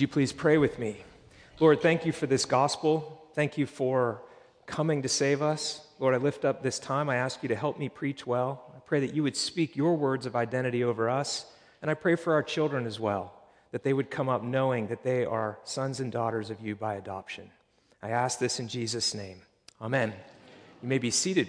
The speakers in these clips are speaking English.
Would you please pray with me? Lord, thank you for this gospel. Thank you for coming to save us. Lord, I lift up this time. I ask you to help me preach well. I pray that you would speak your words of identity over us. And I pray for our children as well, that they would come up knowing that they are sons and daughters of you by adoption. I ask this in Jesus' name. Amen. You may be seated.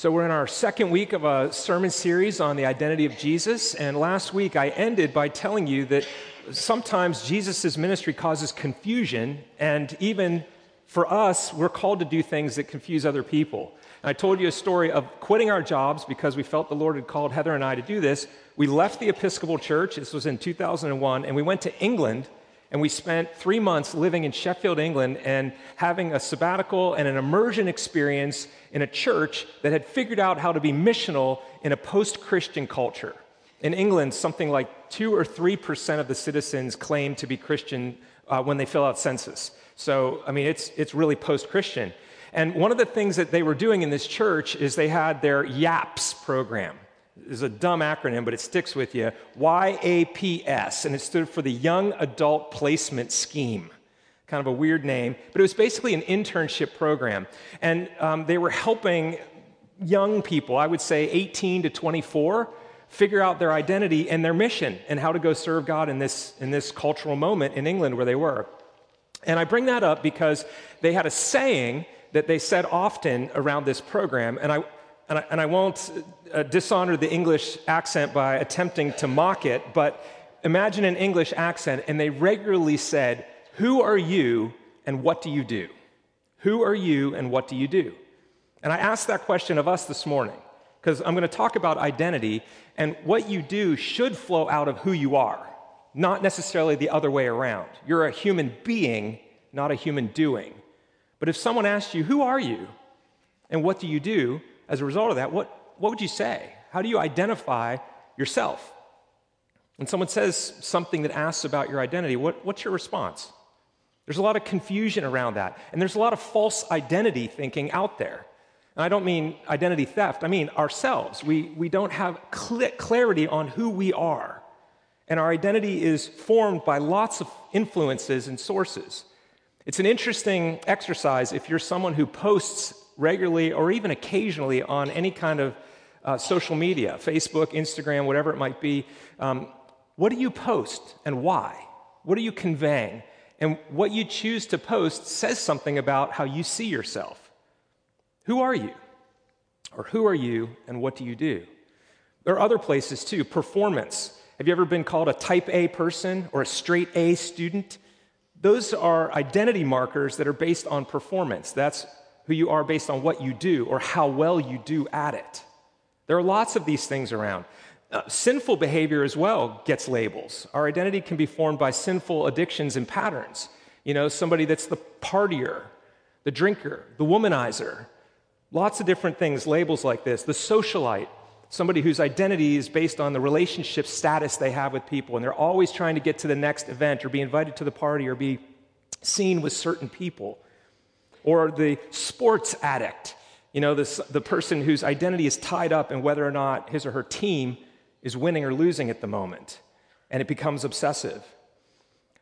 So, we're in our second week of a sermon series on the identity of Jesus. And last week I ended by telling you that sometimes Jesus' ministry causes confusion. And even for us, we're called to do things that confuse other people. And I told you a story of quitting our jobs because we felt the Lord had called Heather and I to do this. We left the Episcopal Church, this was in 2001, and we went to England and we spent three months living in Sheffield, England, and having a sabbatical and an immersion experience in a church that had figured out how to be missional in a post Christian culture. In England, something like 2 or 3% of the citizens claim to be Christian uh, when they fill out census. So, I mean, it's, it's really post Christian. And one of the things that they were doing in this church is they had their YAPS program is a dumb acronym, but it sticks with you YAPS, and it stood for the Young Adult Placement Scheme. Kind of a weird name, but it was basically an internship program. And um, they were helping young people, I would say 18 to 24, figure out their identity and their mission and how to go serve God in this, in this cultural moment in England where they were. And I bring that up because they had a saying that they said often around this program, and I, and I, and I won't uh, dishonor the English accent by attempting to mock it, but imagine an English accent, and they regularly said, Who are you and what do you do? Who are you and what do you do? And I asked that question of us this morning because I'm going to talk about identity, and what you do should flow out of who you are, not necessarily the other way around. You're a human being, not a human doing. But if someone asks you, Who are you and what do you do? as a result of that, what, what would you say? How do you identify yourself? When someone says something that asks about your identity, what, what's your response? There's a lot of confusion around that, and there's a lot of false identity thinking out there. And I don't mean identity theft, I mean ourselves. We, we don't have cl- clarity on who we are. And our identity is formed by lots of influences and sources. It's an interesting exercise if you're someone who posts regularly or even occasionally on any kind of uh, social media Facebook, Instagram, whatever it might be. Um, what do you post and why? What are you conveying? And what you choose to post says something about how you see yourself. Who are you? Or who are you and what do you do? There are other places too. Performance. Have you ever been called a type A person or a straight A student? Those are identity markers that are based on performance. That's who you are based on what you do or how well you do at it. There are lots of these things around. Uh, sinful behavior as well gets labels. Our identity can be formed by sinful addictions and patterns. You know, somebody that's the partier, the drinker, the womanizer. Lots of different things, labels like this. The socialite, somebody whose identity is based on the relationship status they have with people, and they're always trying to get to the next event or be invited to the party or be seen with certain people or the sports addict, you know, this, the person whose identity is tied up in whether or not his or her team is winning or losing at the moment, and it becomes obsessive.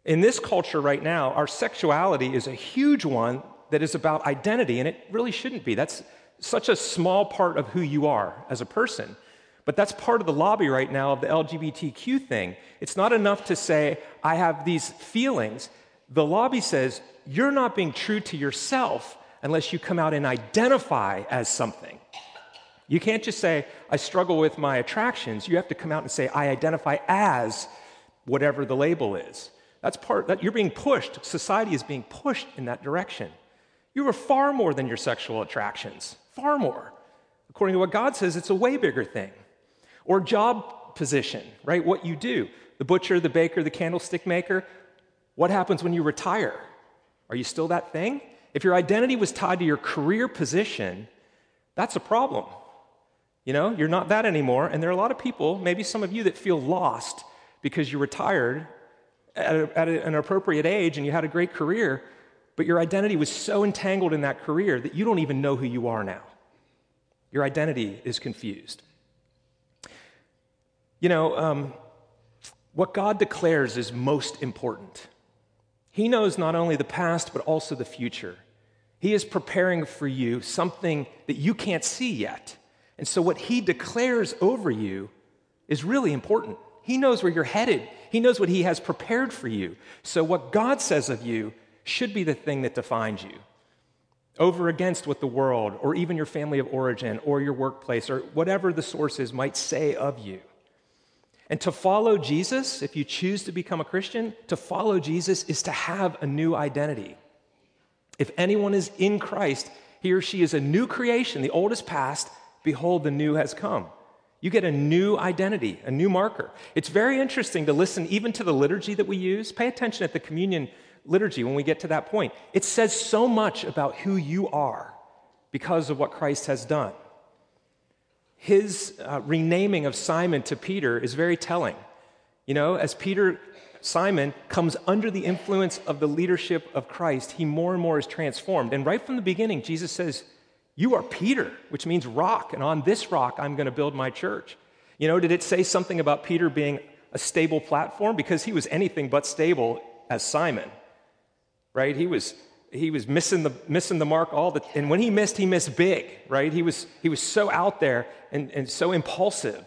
In this culture right now, our sexuality is a huge one that is about identity, and it really shouldn't be. That's such a small part of who you are as a person. But that's part of the lobby right now of the LGBTQ thing. It's not enough to say, I have these feelings. The lobby says, you're not being true to yourself unless you come out and identify as something. You can't just say, I struggle with my attractions. You have to come out and say, I identify as whatever the label is. That's part that you're being pushed. Society is being pushed in that direction. You are far more than your sexual attractions, far more. According to what God says, it's a way bigger thing. Or job position, right? What you do. The butcher, the baker, the candlestick maker. What happens when you retire? Are you still that thing? If your identity was tied to your career position, that's a problem. You know, you're not that anymore. And there are a lot of people, maybe some of you, that feel lost because you retired at, a, at an appropriate age and you had a great career, but your identity was so entangled in that career that you don't even know who you are now. Your identity is confused. You know, um, what God declares is most important. He knows not only the past, but also the future. He is preparing for you something that you can't see yet. And so, what He declares over you is really important. He knows where you're headed, He knows what He has prepared for you. So, what God says of you should be the thing that defines you over against what the world or even your family of origin or your workplace or whatever the sources might say of you. And to follow Jesus, if you choose to become a Christian, to follow Jesus is to have a new identity. If anyone is in Christ, he or she is a new creation. The old is past, behold, the new has come. You get a new identity, a new marker. It's very interesting to listen even to the liturgy that we use. Pay attention at the communion liturgy when we get to that point. It says so much about who you are because of what Christ has done. His uh, renaming of Simon to Peter is very telling. You know, as Peter, Simon, comes under the influence of the leadership of Christ, he more and more is transformed. And right from the beginning, Jesus says, You are Peter, which means rock, and on this rock I'm going to build my church. You know, did it say something about Peter being a stable platform? Because he was anything but stable as Simon right? He was he was missing the missing the mark all the and when he missed, he missed big, right? He was he was so out there and, and so impulsive.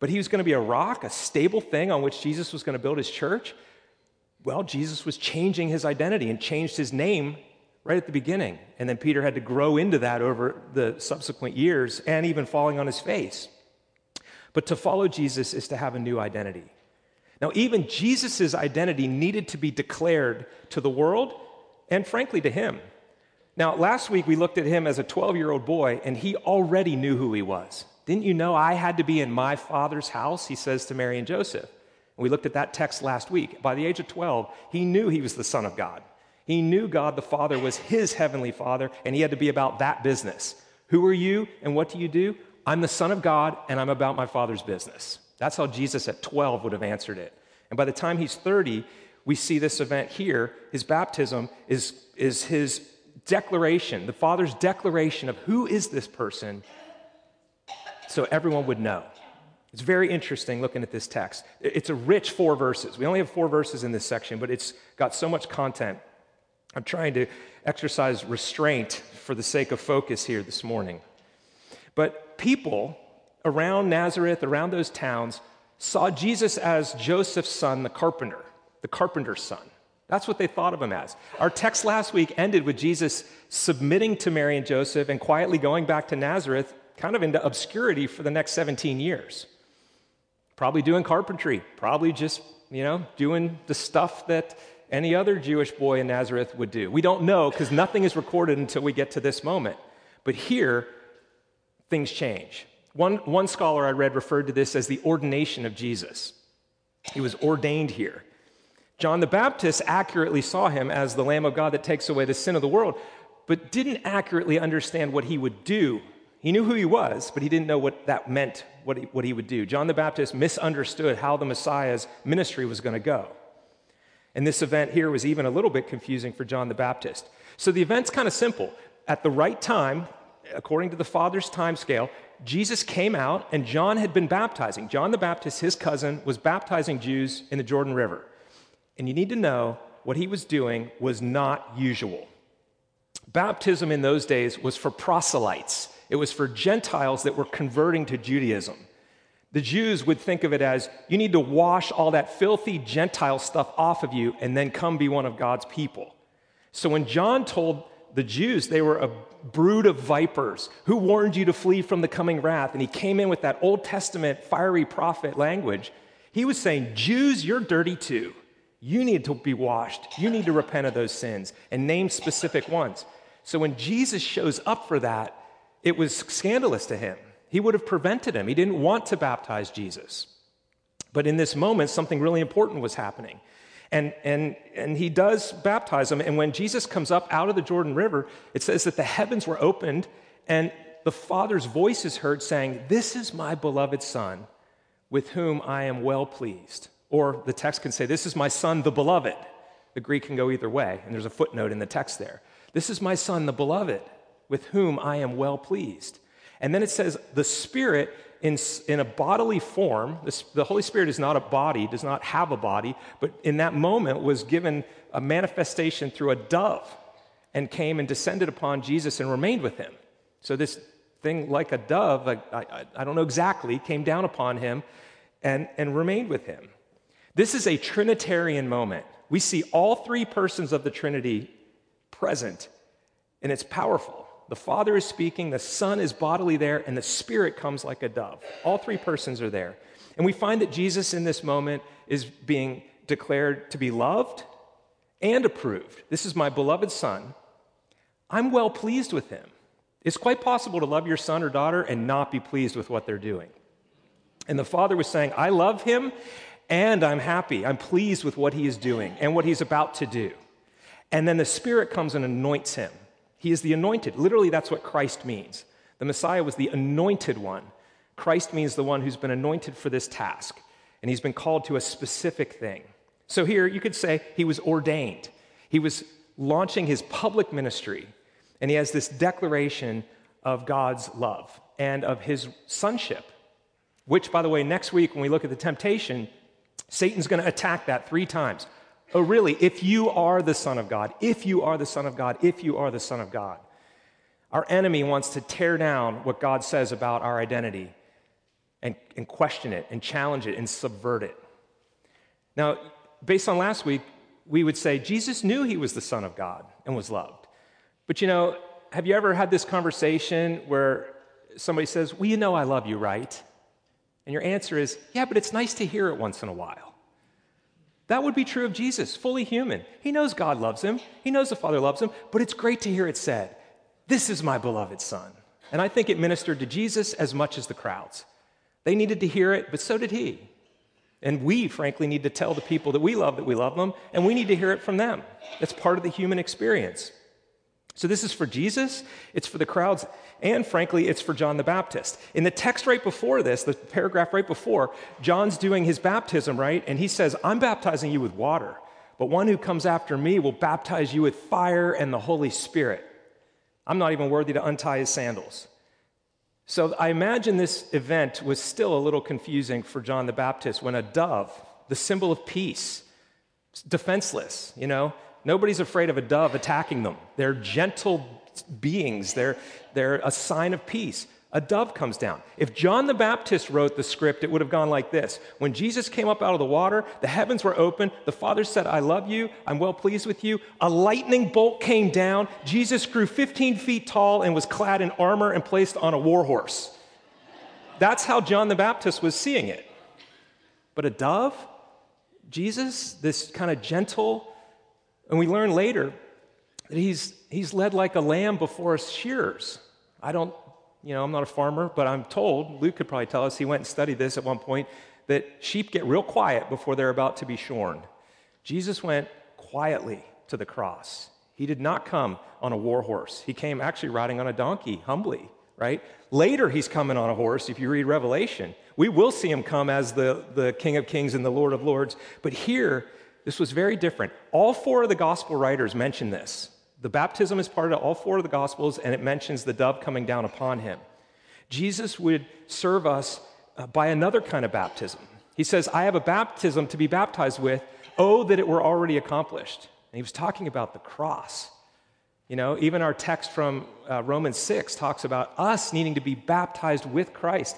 But he was going to be a rock, a stable thing on which Jesus was going to build his church. Well, Jesus was changing his identity and changed his name right at the beginning. And then Peter had to grow into that over the subsequent years and even falling on his face. But to follow Jesus is to have a new identity. Now, even Jesus' identity needed to be declared to the world and, frankly, to him. Now, last week we looked at him as a 12 year old boy, and he already knew who he was. Didn't you know I had to be in my father's house? He says to Mary and Joseph. And we looked at that text last week. By the age of 12, he knew he was the Son of God. He knew God the Father was his heavenly Father, and he had to be about that business. Who are you, and what do you do? I'm the Son of God, and I'm about my Father's business. That's how Jesus at 12 would have answered it. And by the time he's 30, we see this event here. His baptism is, is his declaration, the Father's declaration of who is this person, so everyone would know. It's very interesting looking at this text. It's a rich four verses. We only have four verses in this section, but it's got so much content. I'm trying to exercise restraint for the sake of focus here this morning. But people around Nazareth, around those towns, saw Jesus as Joseph's son, the carpenter, the carpenter's son. That's what they thought of him as. Our text last week ended with Jesus submitting to Mary and Joseph and quietly going back to Nazareth, kind of into obscurity for the next 17 years. Probably doing carpentry, probably just, you know, doing the stuff that any other Jewish boy in Nazareth would do. We don't know because nothing is recorded until we get to this moment. But here, things change. One, one scholar I read referred to this as the ordination of Jesus. He was ordained here. John the Baptist accurately saw him as the Lamb of God that takes away the sin of the world, but didn't accurately understand what he would do. He knew who he was, but he didn't know what that meant, what he, what he would do. John the Baptist misunderstood how the Messiah's ministry was going to go. And this event here was even a little bit confusing for John the Baptist. So the event's kind of simple. At the right time, according to the Father's time scale, Jesus came out and John had been baptizing. John the Baptist, his cousin, was baptizing Jews in the Jordan River. And you need to know what he was doing was not usual. Baptism in those days was for proselytes, it was for Gentiles that were converting to Judaism. The Jews would think of it as you need to wash all that filthy Gentile stuff off of you and then come be one of God's people. So when John told the Jews, they were a brood of vipers. Who warned you to flee from the coming wrath? And he came in with that Old Testament fiery prophet language. He was saying, Jews, you're dirty too. You need to be washed. You need to repent of those sins and name specific ones. So when Jesus shows up for that, it was scandalous to him. He would have prevented him. He didn't want to baptize Jesus. But in this moment, something really important was happening. And, and, and he does baptize him. And when Jesus comes up out of the Jordan River, it says that the heavens were opened and the Father's voice is heard saying, This is my beloved Son, with whom I am well pleased. Or the text can say, This is my Son, the beloved. The Greek can go either way, and there's a footnote in the text there. This is my Son, the beloved, with whom I am well pleased. And then it says, The Spirit in, in a bodily form. The Holy Spirit is not a body, does not have a body, but in that moment was given a manifestation through a dove and came and descended upon Jesus and remained with him. So this thing like a dove, I, I, I don't know exactly, came down upon him and, and remained with him. This is a Trinitarian moment. We see all three persons of the Trinity present, and it's powerful. The Father is speaking, the Son is bodily there, and the Spirit comes like a dove. All three persons are there. And we find that Jesus in this moment is being declared to be loved and approved. This is my beloved Son. I'm well pleased with him. It's quite possible to love your son or daughter and not be pleased with what they're doing. And the father was saying, I love him and I'm happy. I'm pleased with what he is doing and what he's about to do. And then the Spirit comes and anoints him. He is the anointed. Literally, that's what Christ means. The Messiah was the anointed one. Christ means the one who's been anointed for this task, and he's been called to a specific thing. So here you could say he was ordained. He was launching his public ministry, and he has this declaration of God's love and of his sonship, which, by the way, next week when we look at the temptation, Satan's going to attack that three times. Oh, really? If you are the Son of God, if you are the Son of God, if you are the Son of God. Our enemy wants to tear down what God says about our identity and, and question it and challenge it and subvert it. Now, based on last week, we would say Jesus knew he was the Son of God and was loved. But you know, have you ever had this conversation where somebody says, Well, you know I love you, right? And your answer is, Yeah, but it's nice to hear it once in a while. That would be true of Jesus, fully human. He knows God loves him, he knows the Father loves him, but it's great to hear it said, This is my beloved Son. And I think it ministered to Jesus as much as the crowds. They needed to hear it, but so did he. And we, frankly, need to tell the people that we love that we love them, and we need to hear it from them. It's part of the human experience. So, this is for Jesus, it's for the crowds, and frankly, it's for John the Baptist. In the text right before this, the paragraph right before, John's doing his baptism, right? And he says, I'm baptizing you with water, but one who comes after me will baptize you with fire and the Holy Spirit. I'm not even worthy to untie his sandals. So, I imagine this event was still a little confusing for John the Baptist when a dove, the symbol of peace, defenseless, you know, Nobody's afraid of a dove attacking them. They're gentle beings, they're, they're a sign of peace. A dove comes down. If John the Baptist wrote the script, it would have gone like this When Jesus came up out of the water, the heavens were open. The Father said, I love you. I'm well pleased with you. A lightning bolt came down. Jesus grew 15 feet tall and was clad in armor and placed on a war horse. That's how John the Baptist was seeing it. But a dove, Jesus, this kind of gentle, and we learn later that he's, he's led like a lamb before a shears. I don't, you know, I'm not a farmer, but I'm told, Luke could probably tell us, he went and studied this at one point, that sheep get real quiet before they're about to be shorn. Jesus went quietly to the cross. He did not come on a war horse. He came actually riding on a donkey, humbly, right? Later, he's coming on a horse, if you read Revelation. We will see him come as the, the King of Kings and the Lord of Lords. But here, this was very different. All four of the gospel writers mention this. The baptism is part of all four of the gospels, and it mentions the dove coming down upon him. Jesus would serve us uh, by another kind of baptism. He says, I have a baptism to be baptized with. Oh, that it were already accomplished. And he was talking about the cross. You know, even our text from uh, Romans 6 talks about us needing to be baptized with Christ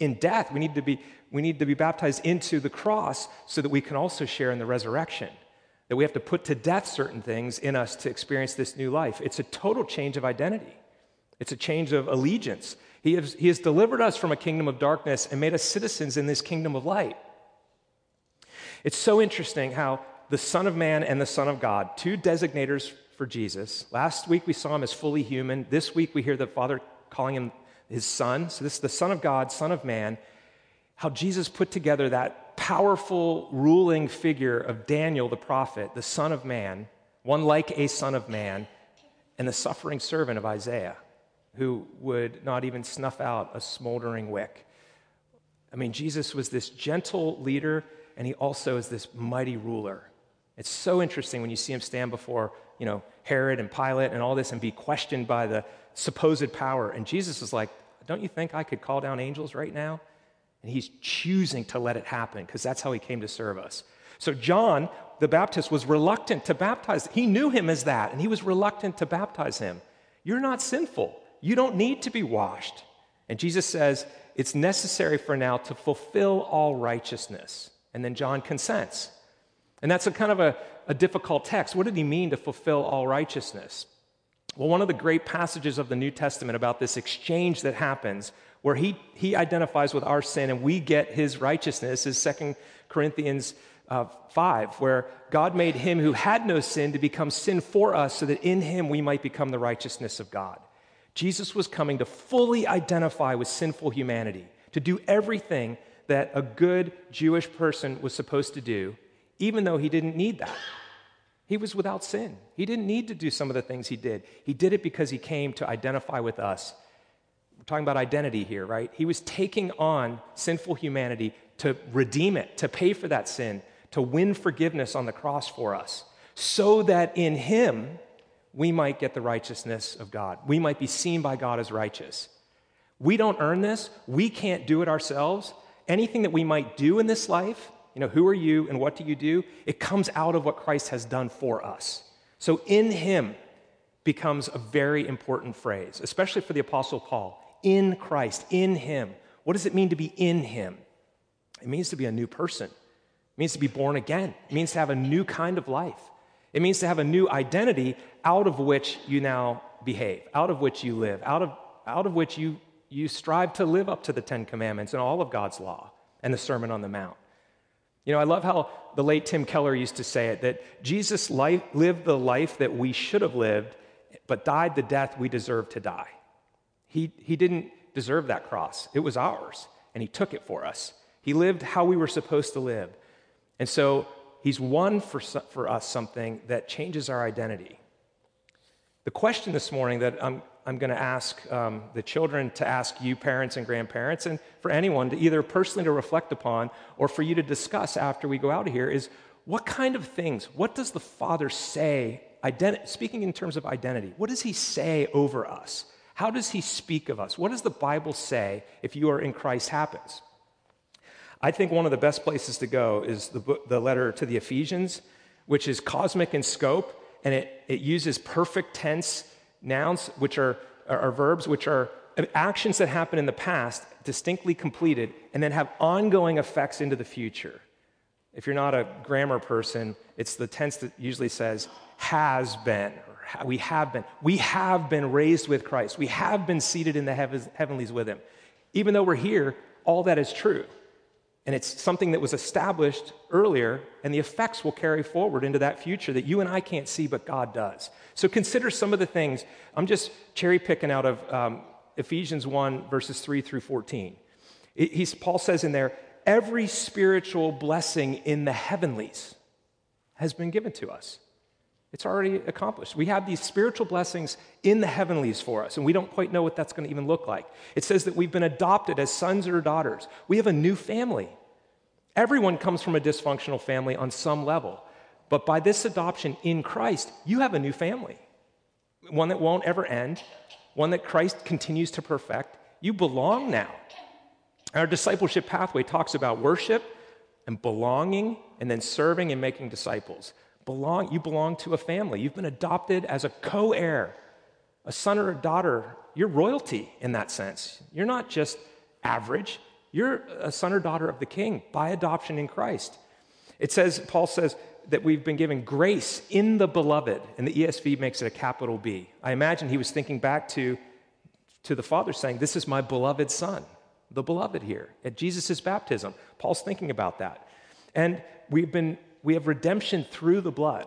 in death. We need to be we need to be baptized into the cross so that we can also share in the resurrection. That we have to put to death certain things in us to experience this new life. It's a total change of identity, it's a change of allegiance. He has, he has delivered us from a kingdom of darkness and made us citizens in this kingdom of light. It's so interesting how the Son of Man and the Son of God, two designators for Jesus. Last week we saw him as fully human. This week we hear the Father calling him his Son. So this is the Son of God, Son of Man how Jesus put together that powerful ruling figure of Daniel the prophet, the Son of Man, one like a Son of Man, and the suffering servant of Isaiah, who would not even snuff out a smoldering wick. I mean, Jesus was this gentle leader, and he also is this mighty ruler. It's so interesting when you see him stand before, you know, Herod and Pilate and all this and be questioned by the supposed power. And Jesus is like, Don't you think I could call down angels right now? And he's choosing to let it happen because that's how he came to serve us. So, John the Baptist was reluctant to baptize. He knew him as that, and he was reluctant to baptize him. You're not sinful. You don't need to be washed. And Jesus says, It's necessary for now to fulfill all righteousness. And then John consents. And that's a kind of a, a difficult text. What did he mean to fulfill all righteousness? Well, one of the great passages of the New Testament about this exchange that happens, where he, he identifies with our sin and we get his righteousness, is 2 Corinthians uh, 5, where God made him who had no sin to become sin for us so that in him we might become the righteousness of God. Jesus was coming to fully identify with sinful humanity, to do everything that a good Jewish person was supposed to do, even though he didn't need that. He was without sin. He didn't need to do some of the things he did. He did it because he came to identify with us. We're talking about identity here, right? He was taking on sinful humanity to redeem it, to pay for that sin, to win forgiveness on the cross for us, so that in him we might get the righteousness of God. We might be seen by God as righteous. We don't earn this, we can't do it ourselves. Anything that we might do in this life, you know, who are you and what do you do? It comes out of what Christ has done for us. So in him becomes a very important phrase, especially for the Apostle Paul. In Christ, in him. What does it mean to be in him? It means to be a new person. It means to be born again. It means to have a new kind of life. It means to have a new identity out of which you now behave, out of which you live, out of, out of which you, you strive to live up to the Ten Commandments and all of God's law and the Sermon on the Mount. You know, I love how the late Tim Keller used to say it that Jesus life, lived the life that we should have lived, but died the death we deserve to die. He, he didn't deserve that cross, it was ours, and He took it for us. He lived how we were supposed to live. And so he's won for, for us something that changes our identity. The question this morning that I'm, I'm going to ask um, the children to ask you, parents and grandparents, and for anyone to either personally to reflect upon or for you to discuss after we go out of here is what kind of things, what does the Father say, speaking in terms of identity, what does he say over us? How does he speak of us? What does the Bible say if you are in Christ happens? I think one of the best places to go is the, book, the letter to the Ephesians, which is cosmic in scope, and it, it uses perfect tense nouns, which are, are, are verbs, which are actions that happen in the past, distinctly completed, and then have ongoing effects into the future. If you're not a grammar person, it's the tense that usually says has been, or we have been. We have been raised with Christ. We have been seated in the heavens, heavenlies with him. Even though we're here, all that is true. And it's something that was established earlier, and the effects will carry forward into that future that you and I can't see, but God does. So consider some of the things. I'm just cherry picking out of um, Ephesians 1, verses 3 through 14. He's, Paul says in there, every spiritual blessing in the heavenlies has been given to us. It's already accomplished. We have these spiritual blessings in the heavenlies for us, and we don't quite know what that's going to even look like. It says that we've been adopted as sons or daughters. We have a new family. Everyone comes from a dysfunctional family on some level. But by this adoption in Christ, you have a new family, one that won't ever end, one that Christ continues to perfect. You belong now. Our discipleship pathway talks about worship and belonging and then serving and making disciples belong, you belong to a family. You've been adopted as a co heir, a son or a daughter. You're royalty in that sense. You're not just average, you're a son or daughter of the king by adoption in Christ. It says, Paul says, that we've been given grace in the beloved, and the ESV makes it a capital B. I imagine he was thinking back to, to the Father saying, This is my beloved Son, the beloved here at Jesus' baptism. Paul's thinking about that. And we've been we have redemption through the blood.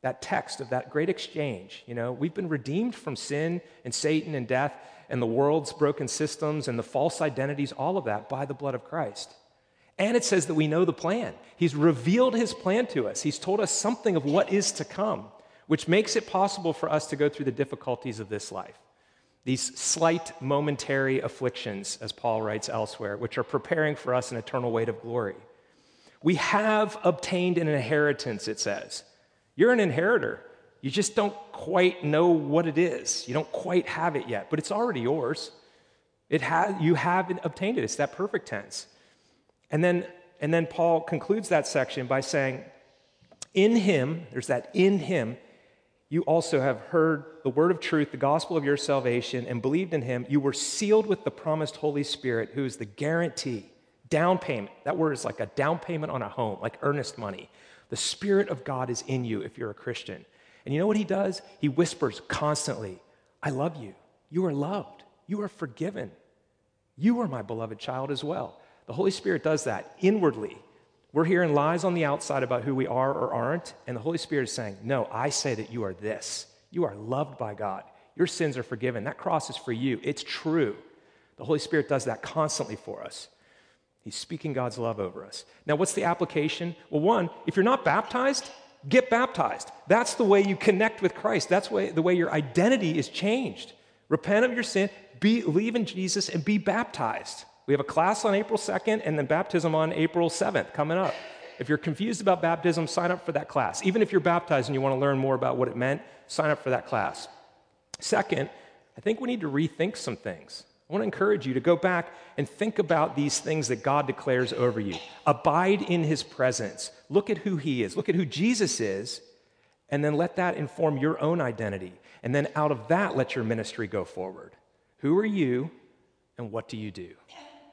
That text of that great exchange. You know, we've been redeemed from sin and Satan and death and the world's broken systems and the false identities, all of that by the blood of Christ. And it says that we know the plan. He's revealed his plan to us. He's told us something of what is to come, which makes it possible for us to go through the difficulties of this life. These slight momentary afflictions, as Paul writes elsewhere, which are preparing for us an eternal weight of glory. We have obtained an inheritance, it says. You're an inheritor. You just don't quite know what it is. You don't quite have it yet, but it's already yours. It has, you have obtained it. It's that perfect tense. And then, and then Paul concludes that section by saying, In him, there's that in him, you also have heard the word of truth, the gospel of your salvation, and believed in him. You were sealed with the promised Holy Spirit, who is the guarantee, down payment. That word is like a down payment on a home, like earnest money. The Spirit of God is in you if you're a Christian. And you know what he does? He whispers constantly, I love you. You are loved. You are forgiven. You are my beloved child as well. The Holy Spirit does that inwardly. We're hearing lies on the outside about who we are or aren't, and the Holy Spirit is saying, No, I say that you are this. You are loved by God. Your sins are forgiven. That cross is for you. It's true. The Holy Spirit does that constantly for us. He's speaking God's love over us. Now, what's the application? Well, one, if you're not baptized, get baptized. That's the way you connect with Christ. That's the way your identity is changed. Repent of your sin, believe in Jesus, and be baptized. We have a class on April 2nd and then baptism on April 7th coming up. If you're confused about baptism, sign up for that class. Even if you're baptized and you want to learn more about what it meant, sign up for that class. Second, I think we need to rethink some things. I want to encourage you to go back and think about these things that God declares over you. Abide in his presence. Look at who he is. Look at who Jesus is, and then let that inform your own identity. And then out of that, let your ministry go forward. Who are you, and what do you do?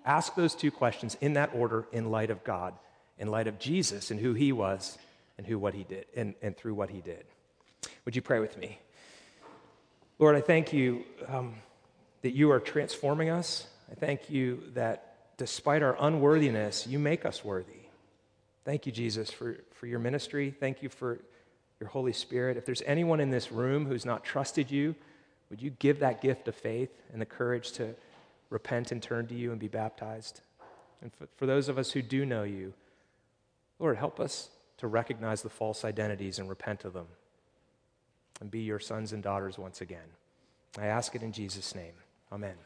Ask those two questions in that order in light of God, in light of Jesus and who he was and who what he did and, and through what he did. Would you pray with me? Lord, I thank you um, that you are transforming us. I thank you that despite our unworthiness, you make us worthy. Thank you, Jesus, for, for your ministry. Thank you for your Holy Spirit. If there's anyone in this room who's not trusted you, would you give that gift of faith and the courage to repent and turn to you and be baptized. And for, for those of us who do know you, Lord, help us to recognize the false identities and repent of them and be your sons and daughters once again. I ask it in Jesus' name. Amen.